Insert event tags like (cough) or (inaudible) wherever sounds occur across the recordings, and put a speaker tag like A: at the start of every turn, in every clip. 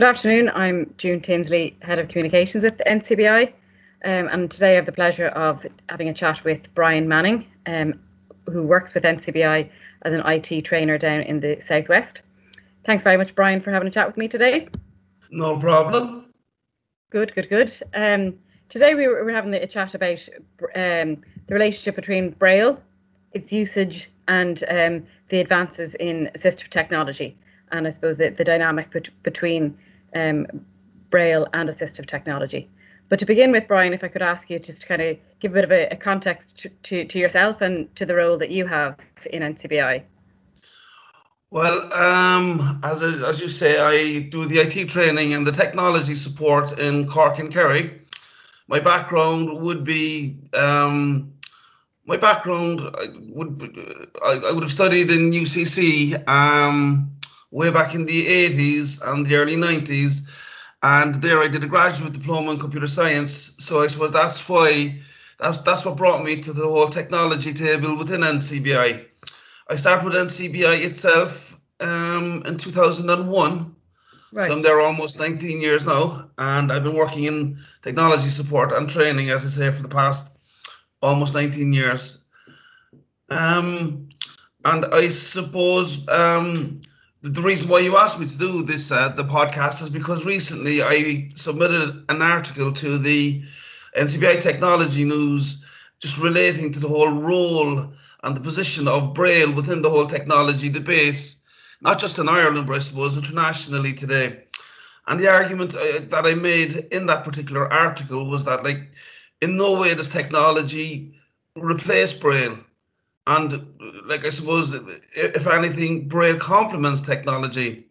A: Good afternoon. I'm June Tinsley, Head of Communications with NCBI, um, and today I have the pleasure of having a chat with Brian Manning, um, who works with NCBI as an IT trainer down in the Southwest. Thanks very much, Brian, for having a chat with me today.
B: No problem.
A: Good, good, good. Um, today we were, having a chat about um, the relationship between Braille, its usage, and um, the advances in assistive technology, and I suppose the, the dynamic bet- between um, Braille and assistive technology. But to begin with, Brian, if I could ask you just to kind of give a bit of a, a context to, to, to, yourself and to the role that you have in NCBI.
B: Well, um, as, as you say, I do the IT training and the technology support in Cork and Kerry. My background would be um, my background would I, I, would have studied in UCC um, way back in the 80s and the early 90s and there I did a graduate diploma in computer science. So I suppose that's why that's that's what brought me to the whole technology table within NCBI. I started with NCBI itself um, in 2001. Right. So I'm there almost 19 years now, and I've been working in technology support and training, as I say, for the past almost 19 years. Um, and I suppose um, the reason why you asked me to do this uh, the podcast is because recently I submitted an article to the NCBI Technology News just relating to the whole role and the position of Braille within the whole technology debate, not just in Ireland, but I suppose internationally today. And the argument uh, that I made in that particular article was that, like, in no way does technology replace Braille and like I suppose, if anything, Braille complements technology.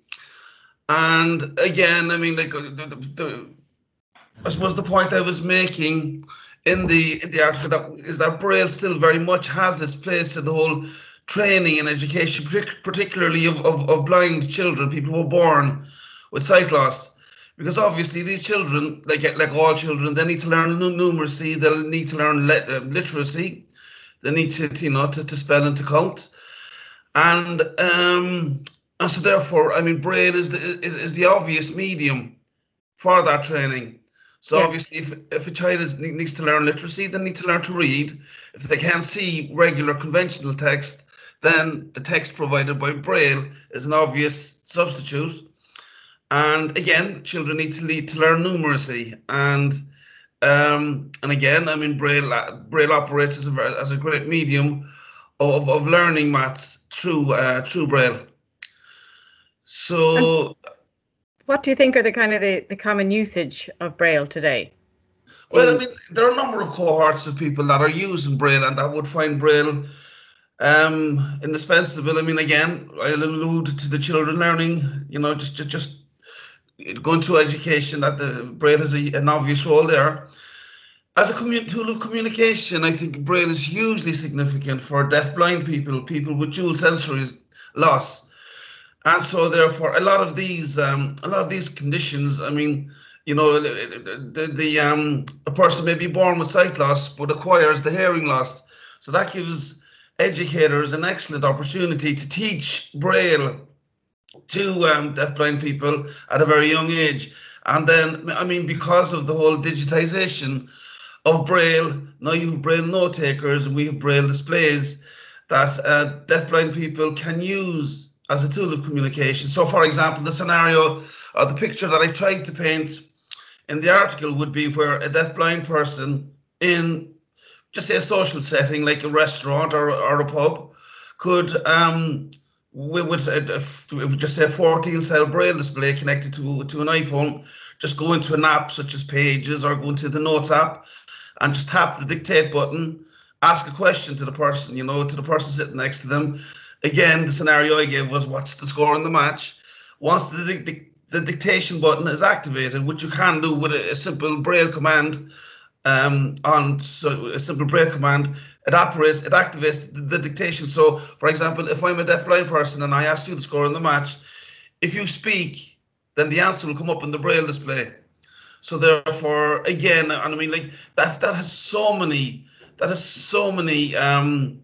B: And again, I mean, like uh, the, the, the, I suppose the point I was making in the in the article that is that Braille still very much has its place in the whole training and education, particularly of, of, of blind children, people who are born with sight loss. Because obviously these children, like like all children, they need to learn numeracy, they'll need to learn uh, literacy, they need to, you know, to, to spell and to count. And um, and so therefore, I mean, Braille is the is, is the obvious medium for that training. So yeah. obviously, if if a child is, needs to learn literacy, they need to learn to read. If they can't see regular conventional text, then the text provided by Braille is an obvious substitute. And again, children need to lead to learn numeracy and um, and again, I mean, Braille, Braille operates as a, as a great medium of, of learning maths through uh, through Braille. So, and
A: what do you think are the kind of the, the common usage of Braille today?
B: Well, I mean, there are a number of cohorts of people that are using Braille and that would find Braille um, indispensable. I mean, again, I'll allude to the children learning, you know, just just, just going through education that the Braille has a, an obvious role there. As a commun- tool of communication, I think Braille is hugely significant for deaf-blind people, people with dual sensory loss, and so therefore a lot of these um, a lot of these conditions. I mean, you know, the, the, the um, a person may be born with sight loss but acquires the hearing loss, so that gives educators an excellent opportunity to teach Braille to um, deafblind people at a very young age. And then, I mean, because of the whole digitization of Braille, now you have Braille note takers and we have Braille displays that uh, deafblind people can use as a tool of communication. So, for example, the scenario or the picture that I tried to paint in the article would be where a deafblind person in just say a social setting like a restaurant or, or a pub could um, we would uh, just say a 14 cell braille display connected to to an iphone just go into an app such as pages or go into the notes app and just tap the dictate button ask a question to the person you know to the person sitting next to them. Again the scenario i gave was what's the score in the match? Once the, the, the dictation button is activated which you can do with a, a simple braille command um, on so a simple braille command it operates, it activates the, the, dictation. So, for example, if I'm a deaf-blind person and I ask you the score in the match, if you speak, then the answer will come up in the braille display. So therefore, again, and I mean, like that that has so many that has so many um,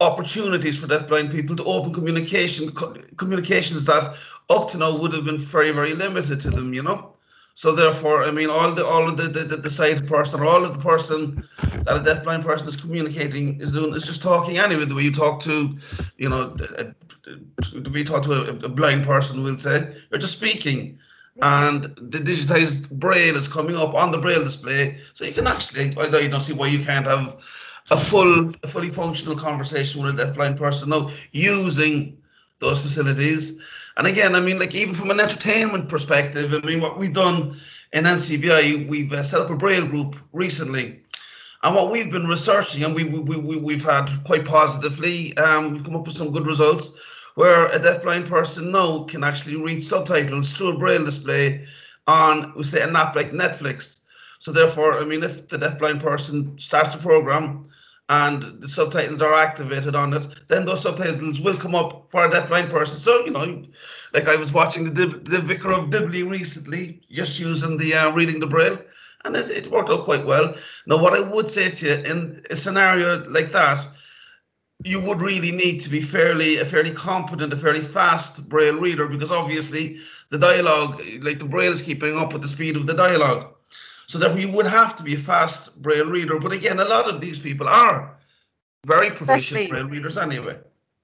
B: opportunities for deafblind people to open communication co- communications that up to now would have been very very limited to them. You know. So therefore, I mean, all the all of the the, the sighted person, all of the person that a deafblind person is communicating is doing is just talking anyway. The way you talk to, you know, the way you talk to a, a blind person, we'll say, you're just speaking and the digitized braille is coming up on the braille display so you can actually i don't see why you can't have a full a fully functional conversation with a deafblind person now using those facilities and again i mean like even from an entertainment perspective i mean what we've done in ncbi we've uh, set up a braille group recently and what we've been researching and we, we, we, we've had quite positively um, we've come up with some good results where a deafblind person now can actually read subtitles through a braille display on, we say, an app like Netflix. So therefore, I mean, if the deafblind person starts a program and the subtitles are activated on it, then those subtitles will come up for a deafblind person. So you know, like I was watching the the Vicar of Dibley recently, just using the uh, reading the braille, and it, it worked out quite well. Now, what I would say to you in a scenario like that you would really need to be fairly a fairly competent, a fairly fast braille reader because obviously the dialogue, like the braille is keeping up with the speed of the dialogue. So therefore you would have to be a fast braille reader. But again, a lot of these people are very proficient especially, braille readers anyway.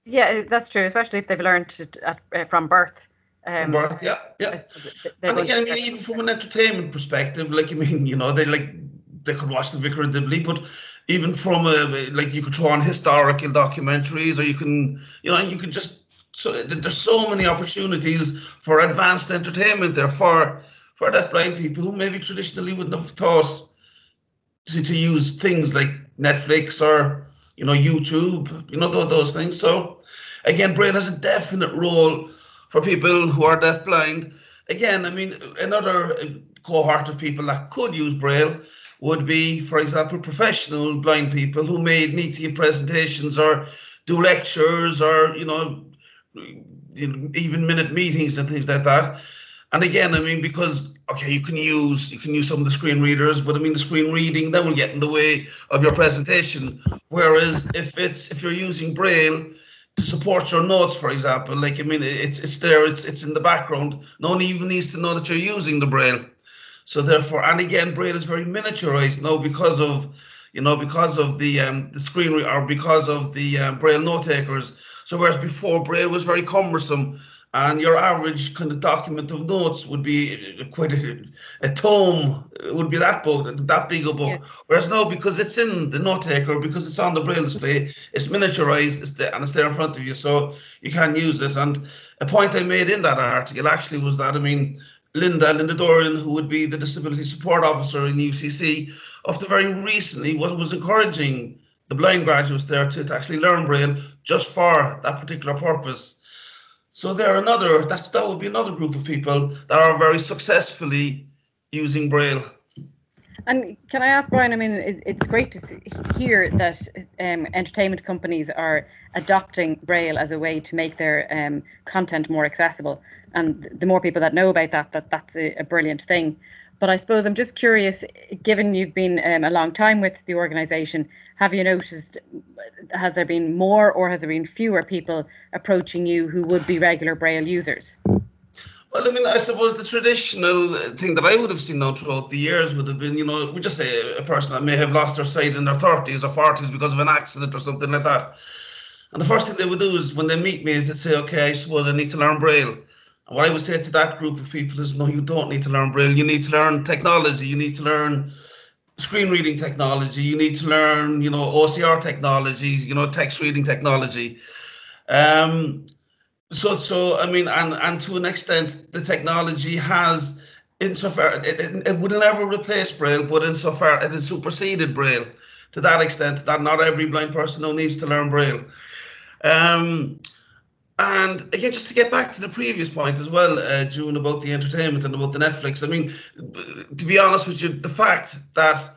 A: Yeah, that's true, especially if they've learned at, uh, from birth.
B: Um, from birth, yeah, yeah. And again, I mean, even from an entertainment perspective, like I mean, (laughs) you know, they like they could watch the Vicar of Dibley, but even from a like you could throw on historical documentaries or you can you know you can just so there's so many opportunities for advanced entertainment there for for deaf-blind people who maybe traditionally wouldn't have thought to, to use things like Netflix or you know YouTube, you know those, those things. So again, Braille has a definite role for people who are deaf-blind. Again, I mean another uh, cohort of people that could use Braille would be, for example, professional blind people who may need to give presentations or do lectures or, you know, even minute meetings and things like that. And again, I mean, because okay, you can use you can use some of the screen readers, but I mean the screen reading that will get in the way of your presentation. Whereas if it's if you're using Braille to support your notes, for example, like I mean, it's it's there, it's it's in the background. No one even needs to know that you're using the Braille. So therefore, and again, Braille is very miniaturized now because of, you know, because of the um, the screen re- or because of the um, Braille note takers. So whereas before Braille was very cumbersome, and your average kind of document of notes would be quite a, a tome would be that book that big a book yeah. whereas now because it's in the note taker because it's on the braille display it's miniaturized it's there, and it's there in front of you so you can use it and a point i made in that article actually was that i mean Linda, Linda Dorian, who would be the disability support officer in UCC, up to very recently was, was encouraging the blind graduates there to, to actually learn Braille just for that particular purpose. So there are another, that's, that would be another group of people that are very successfully using Braille.
A: And can I ask Brian? I mean, it, it's great to see, hear that um, entertainment companies are adopting Braille as a way to make their um, content more accessible and the more people that know about that, that that's a, a brilliant thing. But I suppose I'm just curious, given you've been um, a long time with the organisation, have you noticed, has there been more or has there been fewer people approaching you who would be regular Braille users?
B: Well, I mean, I suppose the traditional thing that I would have seen now throughout the years would have been, you know, we just say a person that may have lost their sight in their 30s or 40s because of an accident or something like that. And the first thing they would do is when they meet me is they say, okay, I suppose I need to learn Braille. What I would say to that group of people is, no, you don't need to learn Braille. You need to learn technology. You need to learn screen reading technology. You need to learn, you know, OCR technology. You know, text reading technology. Um, so, so I mean, and and to an extent, the technology has, insofar it, it, it will never replace Braille, but insofar it has superseded Braille to that extent that not every blind person now needs to learn Braille. Um, and again, just to get back to the previous point as well, uh, June, about the entertainment and about the Netflix. I mean, to be honest with you, the fact that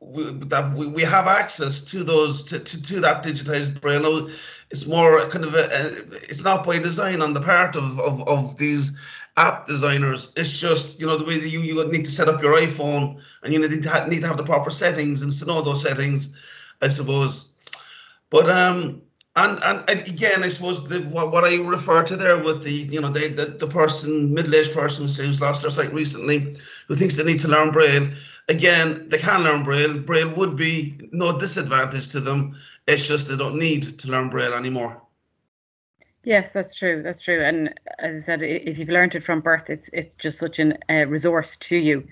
B: we, that we, we have access to those to, to, to that digitized braille it's more kind of a, it's not by design on the part of, of, of these app designers it's just you know the way that you you need to set up your iphone and you need to need to have the proper settings and to know those settings i suppose but um And, and again, I suppose the, what, what I refer to there with the you know the the, the person middle-aged person who's lost their sight recently, who thinks they need to learn braille. Again, they can learn braille. Braille would be no disadvantage to them. It's just they don't need to learn braille anymore.
A: Yes, that's true. That's true. And as I said, if you've learned it from birth, it's it's just such an uh, resource to you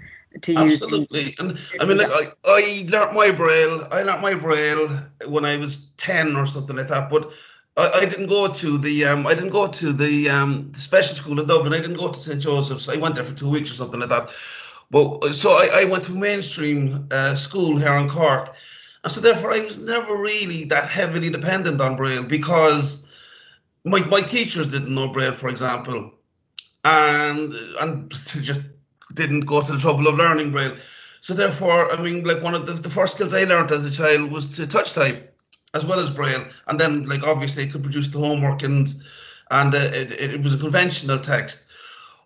A: to
B: use. Absolutely. And I mean, like I, I learnt my braille. I learnt my braille when I was ten or something like that. But I, I didn't go to the um, I didn't go to the um, special school in Dublin. I didn't go to St Joseph's. I went there for two weeks or something like that. But so I, I went to mainstream uh, school here in Cork, and so therefore I was never really that heavily dependent on braille because my my teachers didn't know braille, for example, and and (laughs) just didn't go to the trouble of learning Braille. So therefore, I mean, like one of the, the first skills I learned as a child was to touch type as well as Braille. And then like obviously I could produce the homework and and uh, it, it was a conventional text.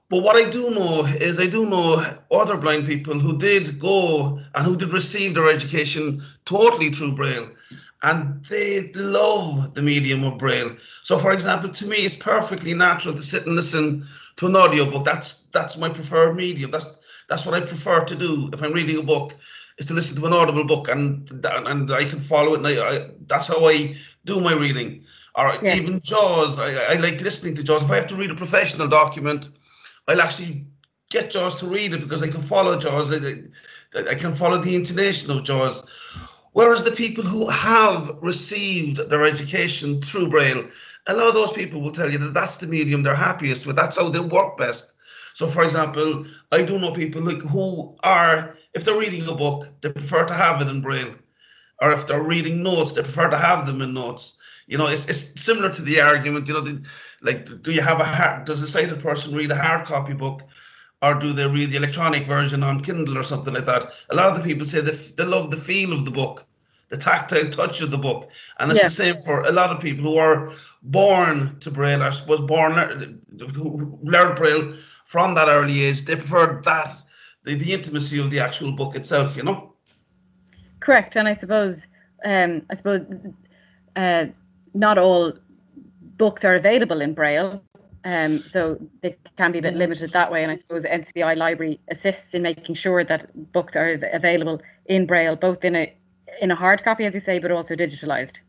B: But what I do know is I do know other blind people who did go and who did receive their education totally through Braille. And they love the medium of Braille. So, for example, to me, it's perfectly natural to sit and listen to an audiobook. That's that's my preferred medium. That's that's what I prefer to do if I'm reading a book, is to listen to an audible book and and I can follow it. And I, I that's how I do my reading. All right, yes. even Jaws, I, I like listening to Jaws. If I have to read a professional document, I'll actually get Jaws to read it because I can follow Jaws. I, I can follow the intonation of Jaws. Whereas the people who have received their education through Braille, a lot of those people will tell you that that's the medium they're happiest with. That's how they work best. So, for example, I do know people like who are, if they're reading a book, they prefer to have it in Braille, or if they're reading notes, they prefer to have them in notes. You know, it's, it's similar to the argument. You know, the, like, do you have a hard? Does a sighted person read a hard copy book, or do they read the electronic version on Kindle or something like that? A lot of the people say they, they love the feel of the book, the tactile touch of the book, and it's yeah. the same for a lot of people who are born to Braille, I suppose, born who learned Braille from that early age. They prefer that the, the intimacy of the actual book itself, you know.
A: Correct, and I suppose, um, I suppose, uh, not all books are available in Braille. Um, so they can be a bit limited that way. And I suppose NCBI Library assists in making sure that books are available in Braille, both in a in a hard copy, as you say, but also digitalized.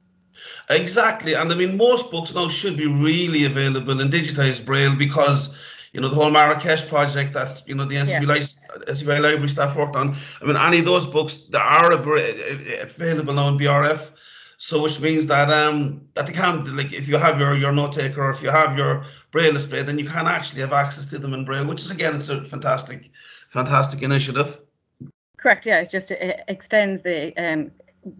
B: Exactly, and I mean most books now should be really available in digitized Braille because you know the whole Marrakesh project that you know the NCBI, yeah. NCBI library staff worked on. I mean any of those books that are available now in BRF. So which means that um that they can like if you have your your note taker or if you have your braille display, then you can actually have access to them in braille, which is again it's a fantastic, fantastic initiative.
A: Correct. Yeah, it just it extends the um,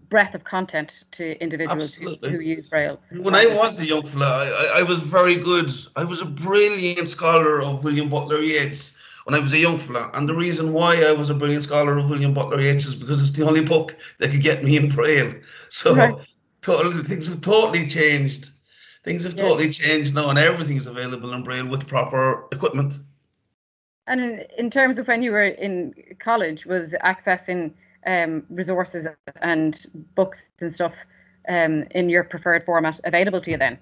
A: breadth of content to individuals who, who, use Braille.
B: When I was a young fella, I, I, was very good. I was a brilliant scholar of William Butler Yeats when I was a young fella. And the reason why I was a brilliant scholar of William Butler Yeats is because it's the only book that could get me in Braille. (laughs) So right. totally, things have totally changed. Things have yeah. totally changed now, and everything is available in Braille with proper equipment.
A: And in, in terms of when you were in college, was accessing um, resources and books and stuff um, in your preferred format available to you then?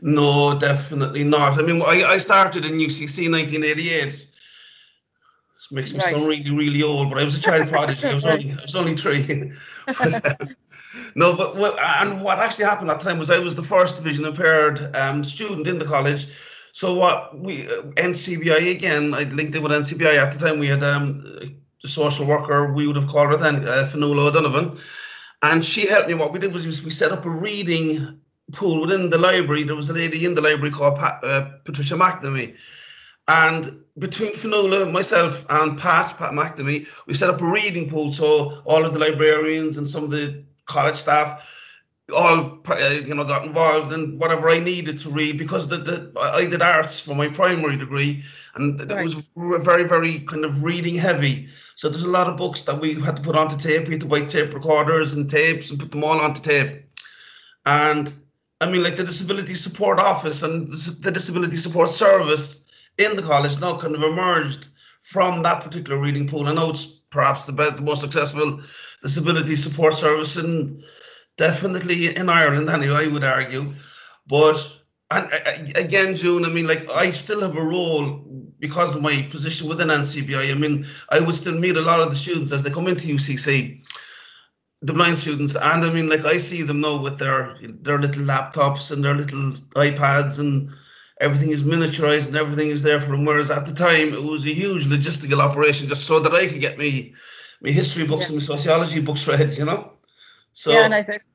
B: No, definitely not. I mean, I, I started in UCC in 1988. This makes me right. sound really, really old, but I was a child (laughs) prodigy. I was only, I was only three. but, (laughs) (laughs) no, but what, and what actually happened at the time was I was the first vision impaired um, student in the college. So what we uh, NCBI again, I linked it with NCBI at the time. We had um, the social worker, we would have called her then, uh, Fionnuala O'Donovan. And she helped me. What we did was we set up a reading pool within the library. There was a lady in the library called Pat, uh, Patricia McNamee. And between Fionnuala, myself, and Pat, Pat McNamee, we set up a reading pool. So all of the librarians and some of the college staff all uh, you know got involved in whatever I needed to read because the, the I did arts for my primary degree and it was very very kind of reading heavy so there's a lot of books that we had to put onto tape. We had to buy tape recorders and tapes and put them all onto tape. And I mean, like the Disability Support Office and the Disability Support Service in the college now kind of emerged from that particular reading pool. I know it's perhaps the best, the most successful disability support service in definitely in Ireland anyway, I would argue. But and again, June, I mean, like I still have a role because of my position within NCBI. I mean, I would still meet a lot of the students as they come into UCC, the blind students, and I mean, like I see them now with their their little laptops and their little iPads and everything is miniaturized and everything is there for them. Whereas at the time, it was a huge logistical operation just so that I could get me my history books yeah. and my sociology books (laughs) read, you know.
A: So yeah, and I said uh,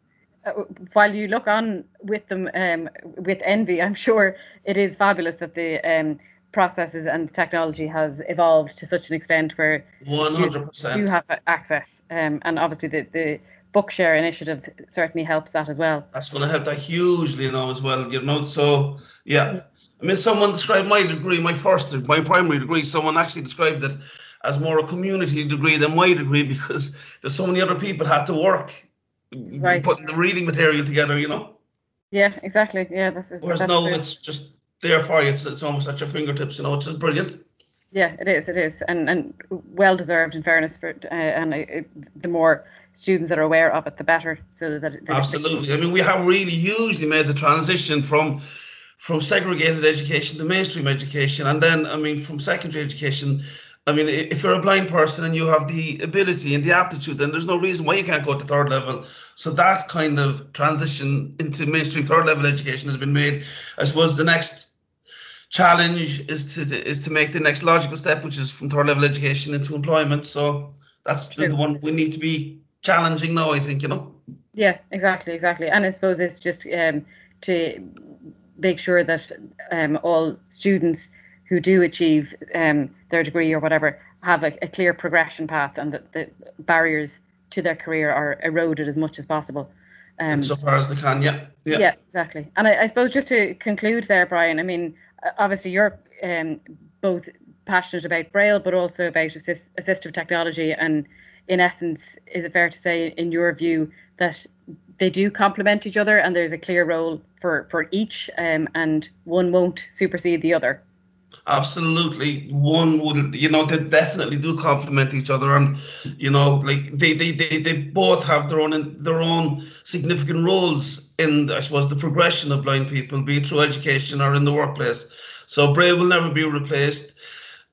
A: while you look on with them um, with envy, (laughs) I'm sure it is fabulous that the um, processes and technology has evolved to such an extent where
B: 100%
A: you have access. Um, and obviously, the, the Bookshare initiative certainly helps that as well.
B: That's going to help that hugely, you know, as well. You know, so yeah. I mean, someone described my degree, my first, my primary degree. Someone actually described it as more a community degree than my degree (laughs) because there's so many other people had to work right. putting the reading material together, you know.
A: Yeah, exactly. Yeah, that's.
B: Whereas that's now it's just there for you. It's, it's almost at your fingertips. You know, it's just brilliant.
A: Yeah, it is. It is, and and well deserved. In fairness, for uh, and it, the more students that are aware of it, the better. So that, that
B: absolutely. I mean, we have really hugely made the transition from from segregated education to mainstream education, and then I mean from secondary education I mean, if you're a blind person and you have the ability and the aptitude, then there's no reason why you can't go to third level. So that kind of transition into mainstream third level education has been made. I suppose the next challenge is to is to make the next logical step, which is from third level education into employment. So that's the, the one we need to be challenging now. I think you know.
A: Yeah, exactly, exactly. And I suppose it's just um, to make sure that um, all students who do achieve um, their degree or whatever have a, a clear progression path and that the barriers to their career are eroded as much as possible.
B: Um, so far as they can, yeah.
A: Yeah, yeah exactly. And I, I, suppose just to conclude there, Brian, I mean, obviously you're um, both passionate about Braille, but also about assist, assistive technology. And in essence, is it fair to say, in your view, that they do complement each other and there's a clear role for, for each um, and one won't supersede the other?
B: Absolutely, one would you know they definitely do complement each other, and you know like they they they, they both have their own their own significant roles in I suppose the progression of blind people, be it through education or in the workplace. So Braille will never be replaced.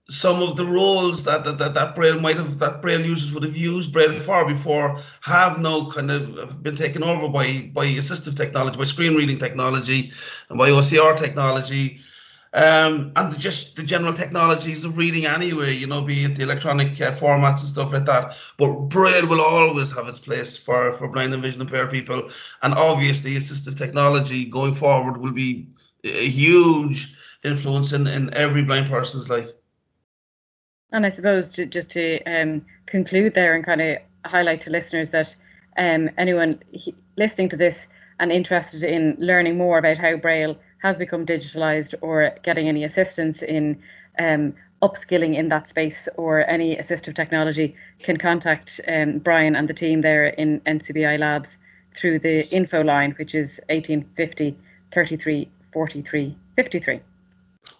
B: Some of the roles that that, that, that Braille might have that Braille users would have used Braille far before have now kind of been taken over by by assistive technology, by screen reading technology, and by OCR technology um, and just the general technologies of reading anyway, you know, be it the electronic uh, formats and stuff like that. But Braille will always have its place for, for blind and vision impaired people. And obviously, assistive technology going forward will be a huge influence in, in every blind person's life.
A: And I suppose to, just to um, conclude there and kind of highlight to listeners that um, anyone he, listening to this and interested in learning more about how Braille has become digitalized or getting any assistance in um, upskilling in that space or any assistive technology can contact um, Brian and the team there in NCBI Labs through the info line, which is 1850 33 43 53.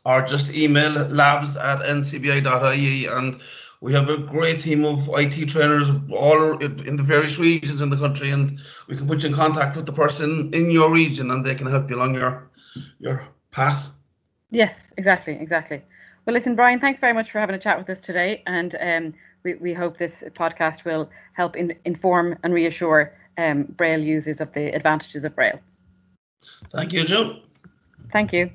B: Or just email labs at ncbi.ie and we have a great team of IT trainers all in the various regions in the country, and we can put you in contact with the person in your region, and they can help you along your your path.
A: Yes, exactly, exactly. Well, listen, Brian, thanks very much for having a chat with us today, and um, we we hope this podcast will help in, inform and reassure um, Braille users of the advantages of Braille.
B: Thank you, Joe.
A: Thank you.